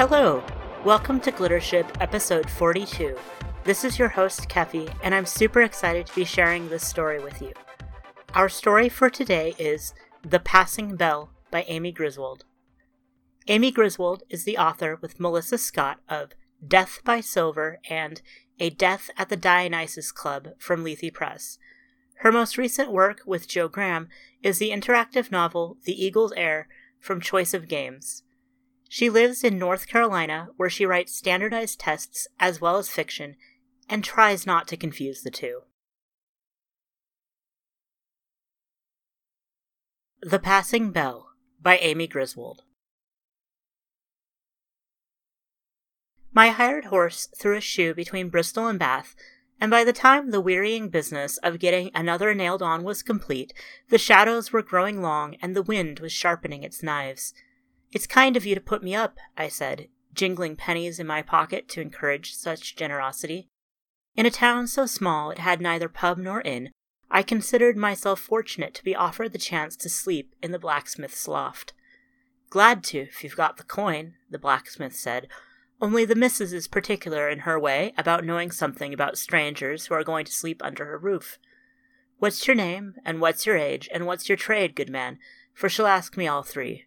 Hello, welcome to Glittership episode 42. This is your host, Keffy, and I'm super excited to be sharing this story with you. Our story for today is The Passing Bell by Amy Griswold. Amy Griswold is the author with Melissa Scott of Death by Silver and A Death at the Dionysus Club from Lethe Press. Her most recent work with Jo Graham is the interactive novel The Eagle's Heir from Choice of Games. She lives in North Carolina, where she writes standardized tests as well as fiction and tries not to confuse the two. The Passing Bell by Amy Griswold. My hired horse threw a shoe between Bristol and Bath, and by the time the wearying business of getting another nailed on was complete, the shadows were growing long and the wind was sharpening its knives. It's kind of you to put me up, I said, jingling pennies in my pocket to encourage such generosity. In a town so small it had neither pub nor inn, I considered myself fortunate to be offered the chance to sleep in the blacksmith's loft. Glad to, if you've got the coin, the blacksmith said, only the missus is particular in her way about knowing something about strangers who are going to sleep under her roof. What's your name, and what's your age, and what's your trade, good man? For she'll ask me all three.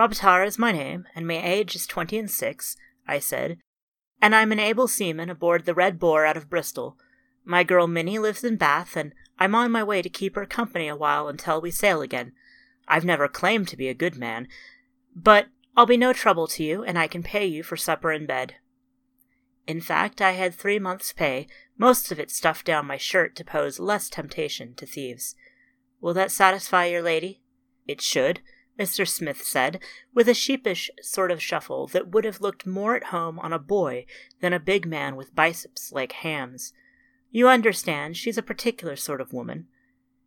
Robitaille is my name, and my age is twenty and six, I said, and I'm an able seaman aboard the Red Boar out of Bristol. My girl Minnie lives in Bath, and I'm on my way to keep her company a while until we sail again. I've never claimed to be a good man, but I'll be no trouble to you, and I can pay you for supper and bed. In fact, I had three months' pay, most of it stuffed down my shirt to pose less temptation to thieves. Will that satisfy your lady? It should. Mr. Smith said, with a sheepish sort of shuffle that would have looked more at home on a boy than a big man with biceps like hams. You understand, she's a particular sort of woman.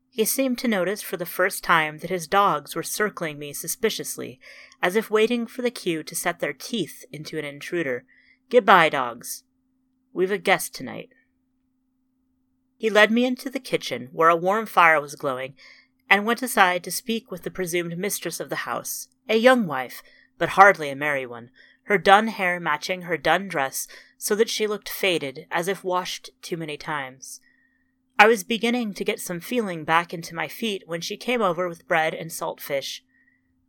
He seemed to notice for the first time that his dogs were circling me suspiciously, as if waiting for the cue to set their teeth into an intruder. Goodbye, dogs. We've a guest tonight. He led me into the kitchen, where a warm fire was glowing, and went aside to speak with the presumed mistress of the house, a young wife, but hardly a merry one, her dun hair matching her dun dress so that she looked faded, as if washed too many times. I was beginning to get some feeling back into my feet when she came over with bread and salt fish.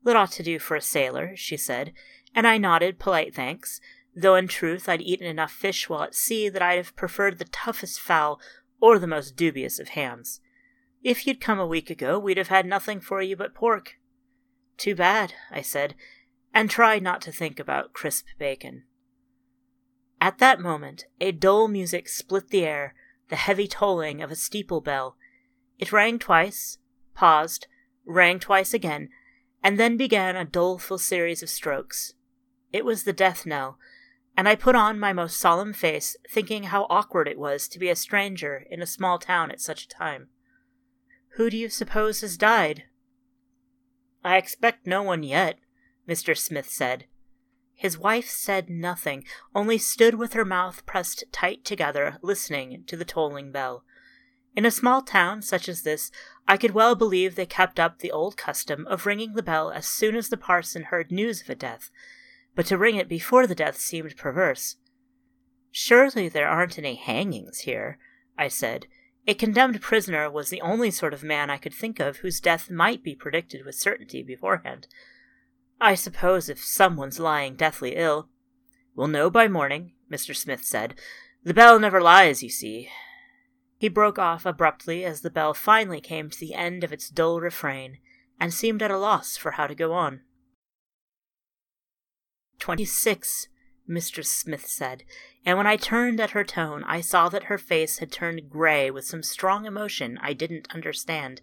That ought to do for a sailor, she said, and I nodded polite thanks, though in truth I'd eaten enough fish while at sea that I'd have preferred the toughest fowl or the most dubious of hams. If you'd come a week ago, we'd have had nothing for you but pork. Too bad, I said, and tried not to think about crisp bacon. At that moment, a dull music split the air, the heavy tolling of a steeple bell. It rang twice, paused, rang twice again, and then began a doleful series of strokes. It was the death knell, and I put on my most solemn face, thinking how awkward it was to be a stranger in a small town at such a time. Who do you suppose has died? I expect no one yet, Mr. Smith said. His wife said nothing, only stood with her mouth pressed tight together, listening to the tolling bell. In a small town such as this, I could well believe they kept up the old custom of ringing the bell as soon as the parson heard news of a death, but to ring it before the death seemed perverse. Surely there aren't any hangings here, I said, a condemned prisoner was the only sort of man I could think of whose death might be predicted with certainty beforehand. I suppose if someone's lying deathly ill. We'll know by morning, Mr. Smith said. The bell never lies, you see. He broke off abruptly as the bell finally came to the end of its dull refrain, and seemed at a loss for how to go on. Twenty six, Mistress Smith said, and when I turned at her tone, I saw that her face had turned gray with some strong emotion I didn't understand.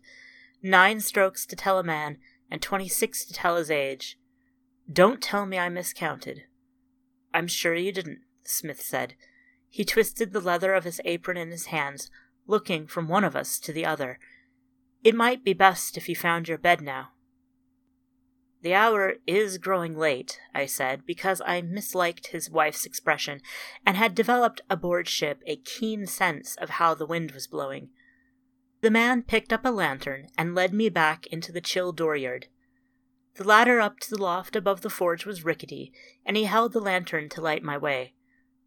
Nine strokes to tell a man, and twenty six to tell his age. Don't tell me I miscounted. I'm sure you didn't, Smith said. He twisted the leather of his apron in his hands, looking from one of us to the other. It might be best if you found your bed now. The hour is growing late, I said, because I misliked his wife's expression, and had developed aboard ship a keen sense of how the wind was blowing. The man picked up a lantern and led me back into the chill dooryard. The ladder up to the loft above the forge was rickety, and he held the lantern to light my way.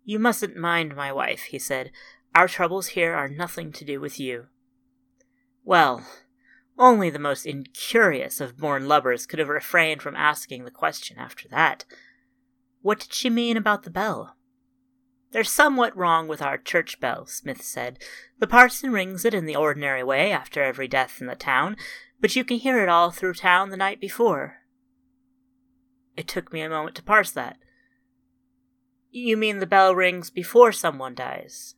You mustn't mind my wife, he said. Our troubles here are nothing to do with you. Well, only the most incurious of born lubbers could have refrained from asking the question after that. What did she mean about the bell? There's somewhat wrong with our church bell, Smith said. The parson rings it in the ordinary way after every death in the town, but you can hear it all through town the night before. It took me a moment to parse that. You mean the bell rings before someone dies?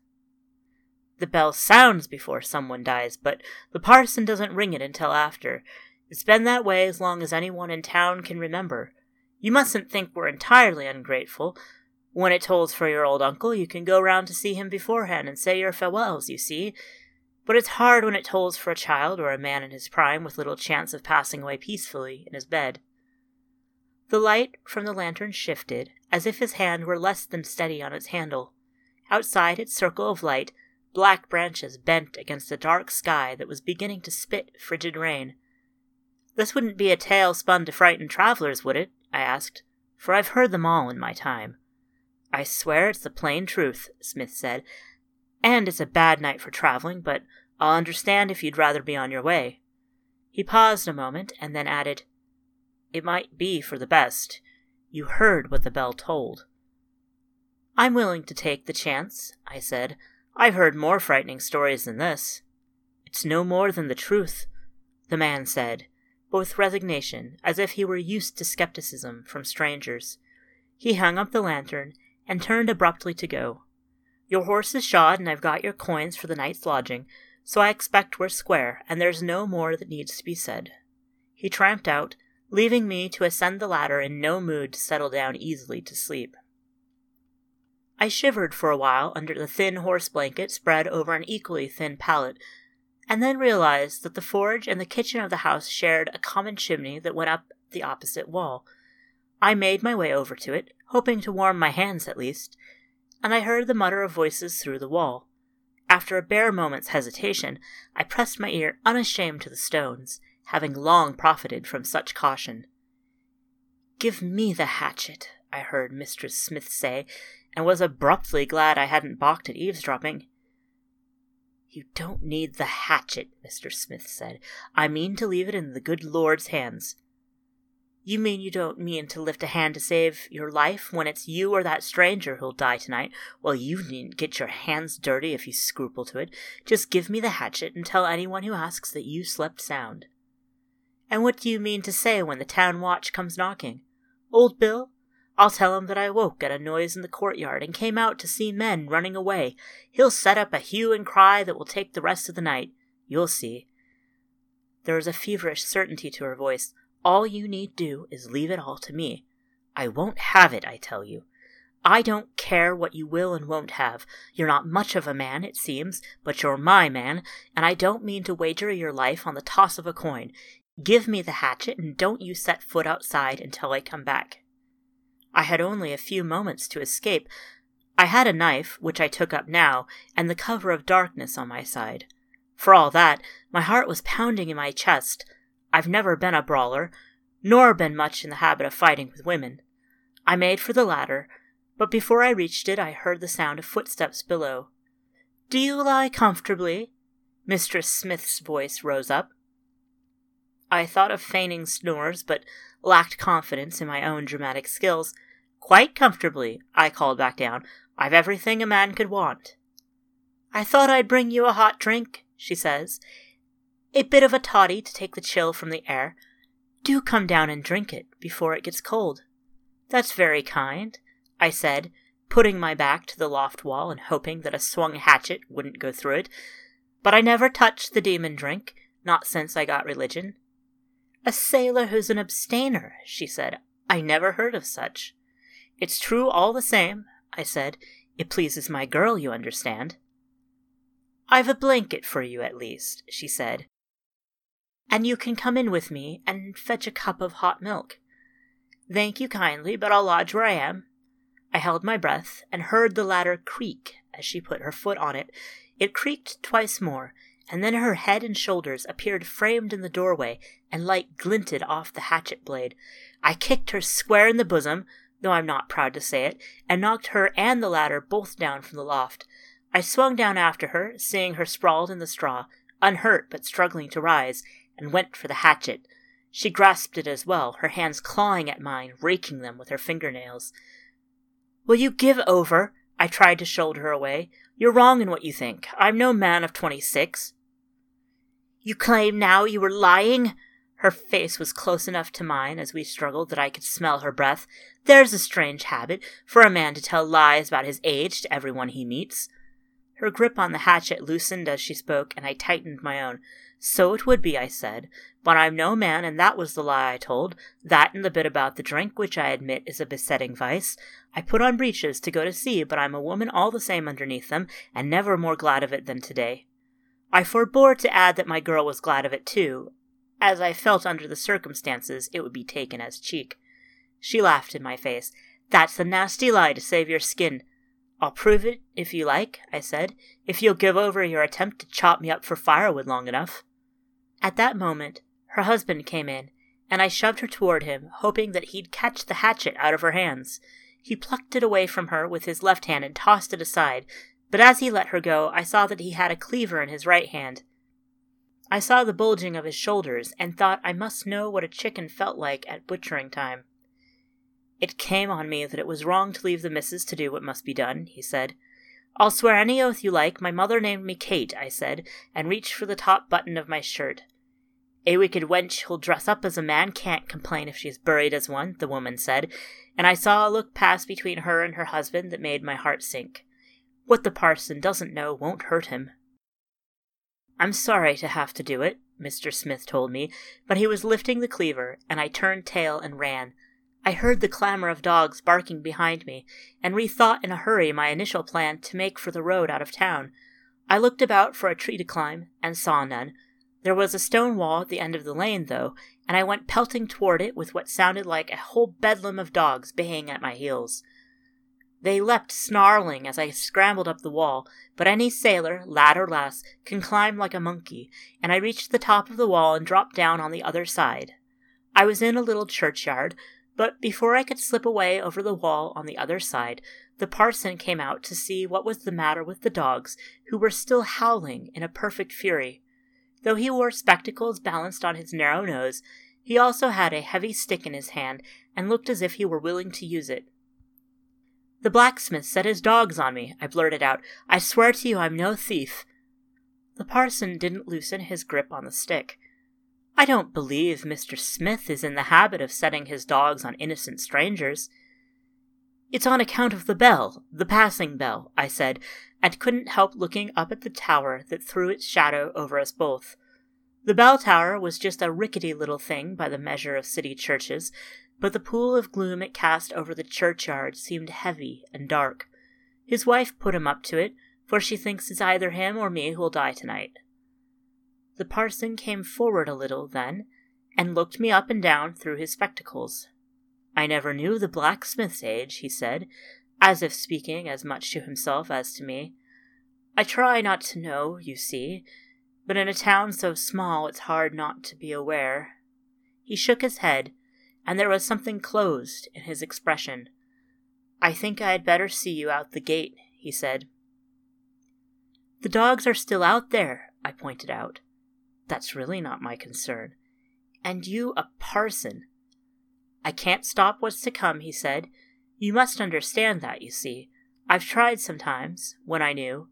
The bell sounds before someone dies, but the parson doesn't ring it until after. It's been that way as long as anyone in town can remember. You mustn't think we're entirely ungrateful. When it tolls for your old uncle, you can go round to see him beforehand and say your farewells, you see. But it's hard when it tolls for a child or a man in his prime with little chance of passing away peacefully in his bed. The light from the lantern shifted, as if his hand were less than steady on its handle. Outside its circle of light, black branches bent against a dark sky that was beginning to spit frigid rain. This wouldn't be a tale spun to frighten travelers, would it? I asked, for I've heard them all in my time. I swear it's the plain truth, Smith said, and it's a bad night for traveling, but I'll understand if you'd rather be on your way. He paused a moment and then added, It might be for the best. You heard what the bell told. I'm willing to take the chance, I said. I've heard more frightening stories than this. It's no more than the truth, the man said, but with resignation, as if he were used to skepticism from strangers. He hung up the lantern and turned abruptly to go. Your horse is shod, and I've got your coins for the night's lodging, so I expect we're square, and there's no more that needs to be said. He tramped out, leaving me to ascend the ladder in no mood to settle down easily to sleep. I shivered for a while under the thin horse blanket spread over an equally thin pallet, and then realized that the forge and the kitchen of the house shared a common chimney that went up the opposite wall. I made my way over to it, hoping to warm my hands at least, and I heard the mutter of voices through the wall. After a bare moment's hesitation, I pressed my ear unashamed to the stones, having long profited from such caution. Give me the hatchet, I heard Mistress Smith say, and was abruptly glad I hadn't balked at eavesdropping. You don't need the hatchet, Mr. Smith said. I mean to leave it in the good Lord's hands. You mean you don't mean to lift a hand to save your life when it's you or that stranger who'll die tonight? Well, you needn't get your hands dirty if you scruple to it. Just give me the hatchet and tell anyone who asks that you slept sound. And what do you mean to say when the town watch comes knocking? Old Bill, I'll tell him that I woke at a noise in the courtyard and came out to see men running away. He'll set up a hue and cry that will take the rest of the night. You'll see. There was a feverish certainty to her voice. All you need do is leave it all to me. I won't have it, I tell you. I don't care what you will and won't have. You're not much of a man, it seems, but you're my man, and I don't mean to wager your life on the toss of a coin. Give me the hatchet, and don't you set foot outside until I come back. I had only a few moments to escape. I had a knife, which I took up now, and the cover of darkness on my side. For all that, my heart was pounding in my chest. I've never been a brawler, nor been much in the habit of fighting with women. I made for the ladder, but before I reached it, I heard the sound of footsteps below. Do you lie comfortably? Mistress Smith's voice rose up. I thought of feigning snores, but lacked confidence in my own dramatic skills. Quite comfortably, I called back down. I've everything a man could want. I thought I'd bring you a hot drink, she says. A bit of a toddy to take the chill from the air. Do come down and drink it before it gets cold. That's very kind, I said, putting my back to the loft wall and hoping that a swung hatchet wouldn't go through it. But I never touched the demon drink, not since I got religion. A sailor who's an abstainer, she said. I never heard of such. It's true all the same, I said. It pleases my girl, you understand. I've a blanket for you, at least, she said. And you can come in with me and fetch a cup of hot milk. Thank you kindly, but I'll lodge where I am. I held my breath and heard the ladder creak as she put her foot on it. It creaked twice more, and then her head and shoulders appeared framed in the doorway, and light glinted off the hatchet blade. I kicked her square in the bosom, though I'm not proud to say it, and knocked her and the ladder both down from the loft. I swung down after her, seeing her sprawled in the straw, unhurt but struggling to rise, and went for the hatchet. She grasped it as well, her hands clawing at mine, raking them with her fingernails. Will you give over? I tried to shoulder her away. You're wrong in what you think. I'm no man of twenty six. You claim now you were lying? Her face was close enough to mine as we struggled that I could smell her breath. There's a strange habit for a man to tell lies about his age to everyone he meets. Her grip on the hatchet loosened as she spoke, and I tightened my own. So it would be, I said, but I'm no man, and that was the lie I told. That and the bit about the drink, which I admit is a besetting vice. I put on breeches to go to sea, but I'm a woman all the same underneath them, and never more glad of it than today. I forbore to add that my girl was glad of it too, as I felt under the circumstances it would be taken as cheek. She laughed in my face. That's a nasty lie to save your skin. I'll prove it if you like, I said, if you'll give over your attempt to chop me up for firewood long enough. At that moment, her husband came in, and I shoved her toward him, hoping that he'd catch the hatchet out of her hands. He plucked it away from her with his left hand and tossed it aside, but as he let her go, I saw that he had a cleaver in his right hand. I saw the bulging of his shoulders, and thought I must know what a chicken felt like at butchering time. It came on me that it was wrong to leave the missus to do what must be done, he said. I'll swear any oath you like. My mother named me Kate, I said, and reached for the top button of my shirt. A wicked wench who'll dress up as a man can't complain if she's buried as one, the woman said, and I saw a look pass between her and her husband that made my heart sink. What the parson doesn't know won't hurt him. I'm sorry to have to do it, Mr. Smith told me, but he was lifting the cleaver, and I turned tail and ran. I heard the clamor of dogs barking behind me, and rethought in a hurry my initial plan to make for the road out of town. I looked about for a tree to climb, and saw none. There was a stone wall at the end of the lane, though, and I went pelting toward it with what sounded like a whole bedlam of dogs baying at my heels. They leapt snarling as I scrambled up the wall, but any sailor, lad or lass, can climb like a monkey, and I reached the top of the wall and dropped down on the other side. I was in a little churchyard, but before I could slip away over the wall on the other side, the parson came out to see what was the matter with the dogs, who were still howling in a perfect fury. Though he wore spectacles balanced on his narrow nose, he also had a heavy stick in his hand and looked as if he were willing to use it. The blacksmith set his dogs on me, I blurted out. I swear to you I'm no thief. The parson didn't loosen his grip on the stick. I don't believe Mr. Smith is in the habit of setting his dogs on innocent strangers. It's on account of the bell, the passing bell, I said, and couldn't help looking up at the tower that threw its shadow over us both. The bell tower was just a rickety little thing by the measure of city churches, but the pool of gloom it cast over the churchyard seemed heavy and dark. His wife put him up to it, for she thinks it's either him or me who'll die tonight. The parson came forward a little then, and looked me up and down through his spectacles. I never knew the blacksmith's age, he said, as if speaking as much to himself as to me. I try not to know, you see, but in a town so small it's hard not to be aware. He shook his head, and there was something closed in his expression. I think I had better see you out the gate, he said. The dogs are still out there, I pointed out. That's really not my concern. And you a parson. I can't stop what's to come, he said. You must understand that, you see. I've tried sometimes, when I knew.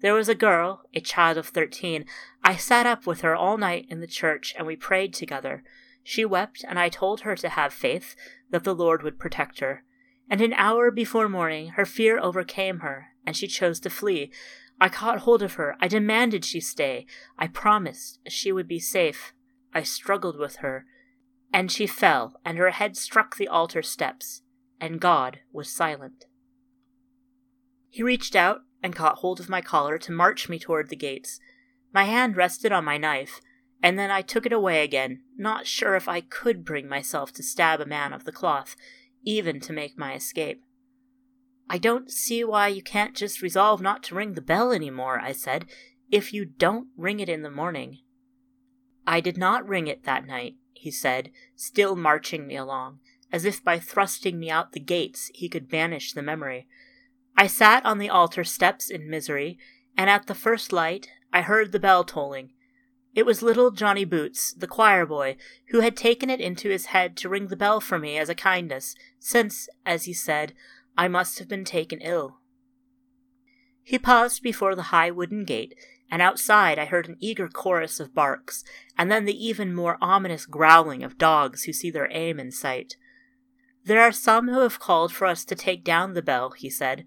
There was a girl, a child of thirteen. I sat up with her all night in the church, and we prayed together. She wept, and I told her to have faith, that the Lord would protect her. And an hour before morning, her fear overcame her, and she chose to flee. I caught hold of her. I demanded she stay. I promised she would be safe. I struggled with her, and she fell, and her head struck the altar steps, and God was silent. He reached out and caught hold of my collar to march me toward the gates. My hand rested on my knife, and then I took it away again, not sure if I could bring myself to stab a man of the cloth, even to make my escape. I don't see why you can't just resolve not to ring the bell any more, I said. if you don't ring it in the morning. I did not ring it that night, he said, still marching me along, as if by thrusting me out the gates he could banish the memory. I sat on the altar steps in misery, and at the first light I heard the bell tolling. It was little Johnny Boots, the choir boy, who had taken it into his head to ring the bell for me as a kindness, since, as he said, I must have been taken ill. He paused before the high wooden gate, and outside I heard an eager chorus of barks, and then the even more ominous growling of dogs who see their aim in sight. There are some who have called for us to take down the bell, he said.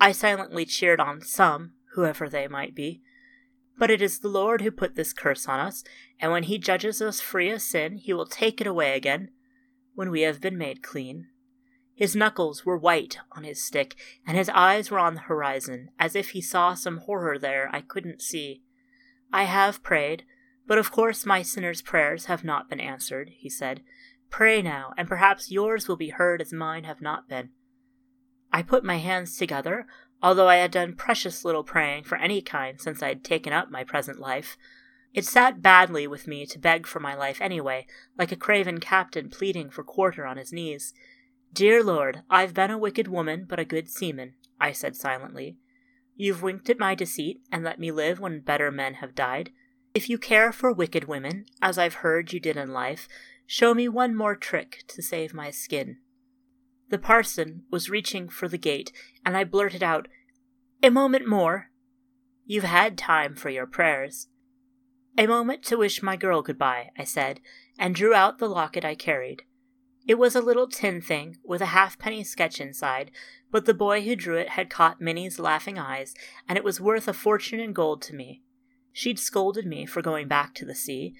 I silently cheered on some, whoever they might be. But it is the Lord who put this curse on us, and when he judges us free of sin, he will take it away again, when we have been made clean. His knuckles were white on his stick, and his eyes were on the horizon, as if he saw some horror there I couldn't see. I have prayed, but of course my sinners' prayers have not been answered, he said. Pray now, and perhaps yours will be heard as mine have not been. I put my hands together, although I had done precious little praying for any kind since I had taken up my present life. It sat badly with me to beg for my life anyway, like a craven captain pleading for quarter on his knees. Dear Lord, I've been a wicked woman, but a good seaman, I said silently. You've winked at my deceit and let me live when better men have died. If you care for wicked women, as I've heard you did in life, show me one more trick to save my skin. The parson was reaching for the gate, and I blurted out, A moment more. You've had time for your prayers. A moment to wish my girl goodbye, I said, and drew out the locket I carried. It was a little tin thing with a halfpenny sketch inside, but the boy who drew it had caught Minnie's laughing eyes, and it was worth a fortune in gold to me. She'd scolded me for going back to the sea,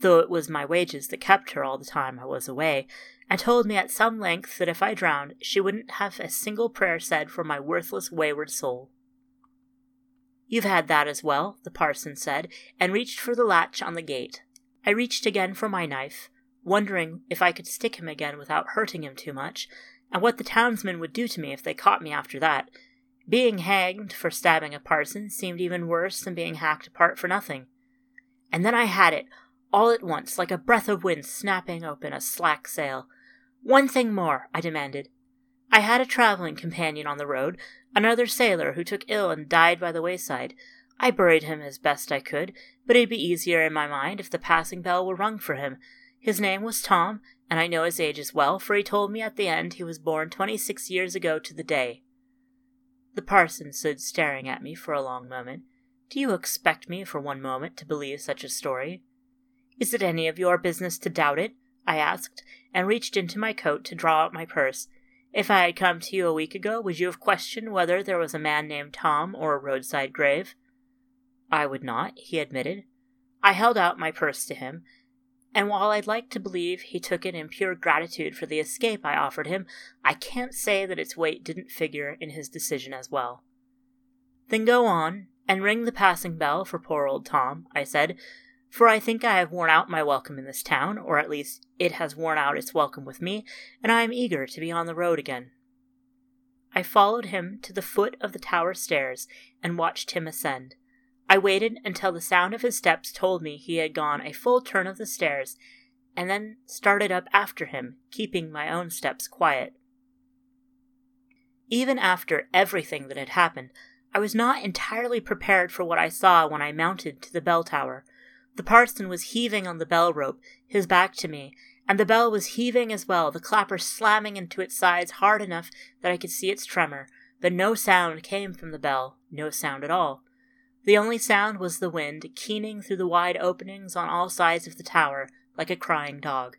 though it was my wages that kept her all the time I was away, and told me at some length that if I drowned, she wouldn't have a single prayer said for my worthless wayward soul. You've had that as well, the parson said, and reached for the latch on the gate. I reached again for my knife, wondering if I could stick him again without hurting him too much, and what the townsmen would do to me if they caught me after that. Being hanged for stabbing a parson seemed even worse than being hacked apart for nothing. And then I had it, all at once, like a breath of wind snapping open a slack sail. One thing more, I demanded. I had a traveling companion on the road, another sailor who took ill and died by the wayside. I buried him as best I could, but it'd be easier in my mind if the passing bell were rung for him, his name was Tom, and I know his age as well, for he told me at the end he was born twenty six years ago to the day. The parson stood staring at me for a long moment. Do you expect me for one moment to believe such a story? Is it any of your business to doubt it? I asked, and reached into my coat to draw out my purse. If I had come to you a week ago, would you have questioned whether there was a man named Tom or a roadside grave? I would not, he admitted. I held out my purse to him, and while I'd like to believe he took it in pure gratitude for the escape I offered him, I can't say that its weight didn't figure in his decision as well. Then go on and ring the passing bell for poor old Tom, I said, for I think I have worn out my welcome in this town, or at least it has worn out its welcome with me, and I am eager to be on the road again. I followed him to the foot of the tower stairs and watched him ascend. I waited until the sound of his steps told me he had gone a full turn of the stairs, and then started up after him, keeping my own steps quiet. Even after everything that had happened, I was not entirely prepared for what I saw when I mounted to the bell tower. The parson was heaving on the bell rope, his back to me, and the bell was heaving as well, the clapper slamming into its sides hard enough that I could see its tremor, but no sound came from the bell, no sound at all. The only sound was the wind keening through the wide openings on all sides of the tower like a crying dog.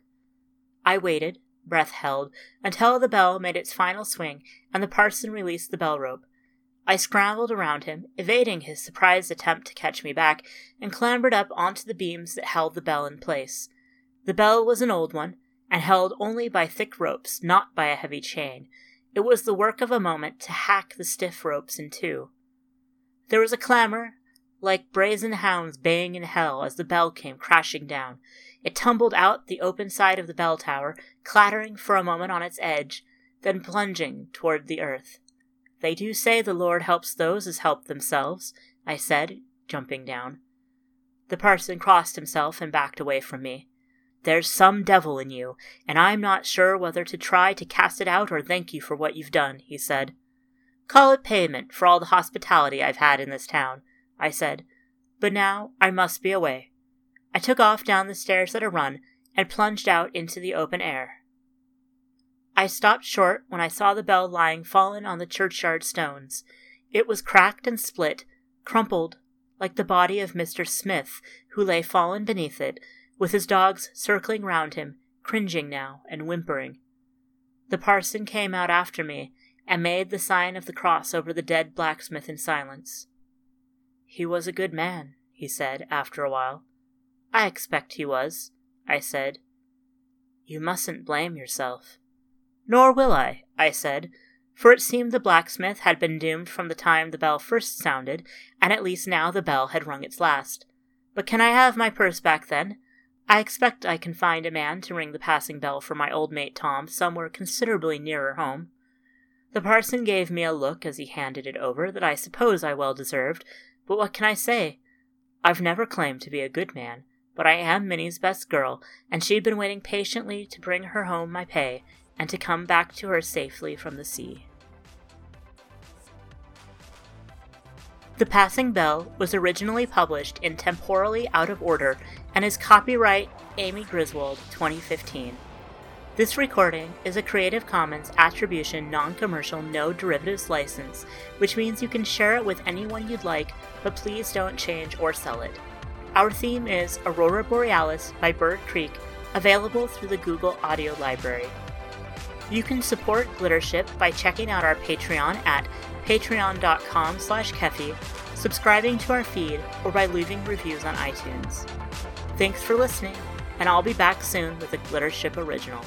I waited, breath held, until the bell made its final swing and the parson released the bell rope. I scrambled around him, evading his surprised attempt to catch me back, and clambered up onto the beams that held the bell in place. The bell was an old one, and held only by thick ropes, not by a heavy chain. It was the work of a moment to hack the stiff ropes in two. There was a clamor like brazen hounds baying in hell as the bell came crashing down. It tumbled out the open side of the bell tower, clattering for a moment on its edge, then plunging toward the earth. They do say the Lord helps those as help themselves, I said, jumping down. The parson crossed himself and backed away from me. There's some devil in you, and I'm not sure whether to try to cast it out or thank you for what you've done, he said. Call it payment for all the hospitality I've had in this town, I said. But now I must be away. I took off down the stairs at a run and plunged out into the open air. I stopped short when I saw the bell lying fallen on the churchyard stones. It was cracked and split, crumpled, like the body of Mr. Smith, who lay fallen beneath it, with his dogs circling round him, cringing now and whimpering. The parson came out after me and made the sign of the cross over the dead blacksmith in silence. He was a good man, he said after a while. I expect he was, I said. You mustn't blame yourself. Nor will I, I said, for it seemed the blacksmith had been doomed from the time the bell first sounded, and at least now the bell had rung its last. But can I have my purse back then? I expect I can find a man to ring the passing bell for my old mate Tom somewhere considerably nearer home. The parson gave me a look as he handed it over that I suppose I well deserved, but what can I say? I've never claimed to be a good man, but I am Minnie's best girl, and she'd been waiting patiently to bring her home my pay and to come back to her safely from the sea. The Passing Bell was originally published in Temporally Out of Order and is copyright Amy Griswold 2015. This recording is a Creative Commons Attribution Non Commercial No Derivatives license, which means you can share it with anyone you'd like, but please don't change or sell it. Our theme is Aurora Borealis by Bird Creek, available through the Google Audio Library. You can support Glittership by checking out our Patreon at patreon.com slash kefi, subscribing to our feed, or by leaving reviews on iTunes. Thanks for listening, and I'll be back soon with a Glittership original.